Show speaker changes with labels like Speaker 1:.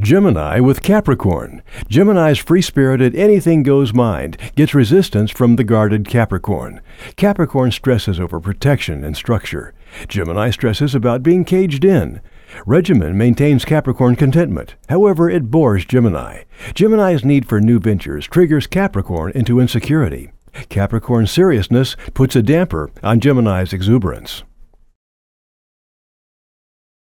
Speaker 1: Gemini with Capricorn. Gemini's free spirited, anything goes mind gets resistance from the guarded Capricorn. Capricorn stresses over protection and structure. Gemini stresses about being caged in. Regimen maintains Capricorn contentment. However, it bores Gemini. Gemini's need for new ventures triggers Capricorn into insecurity. Capricorn seriousness puts a damper on Gemini's exuberance.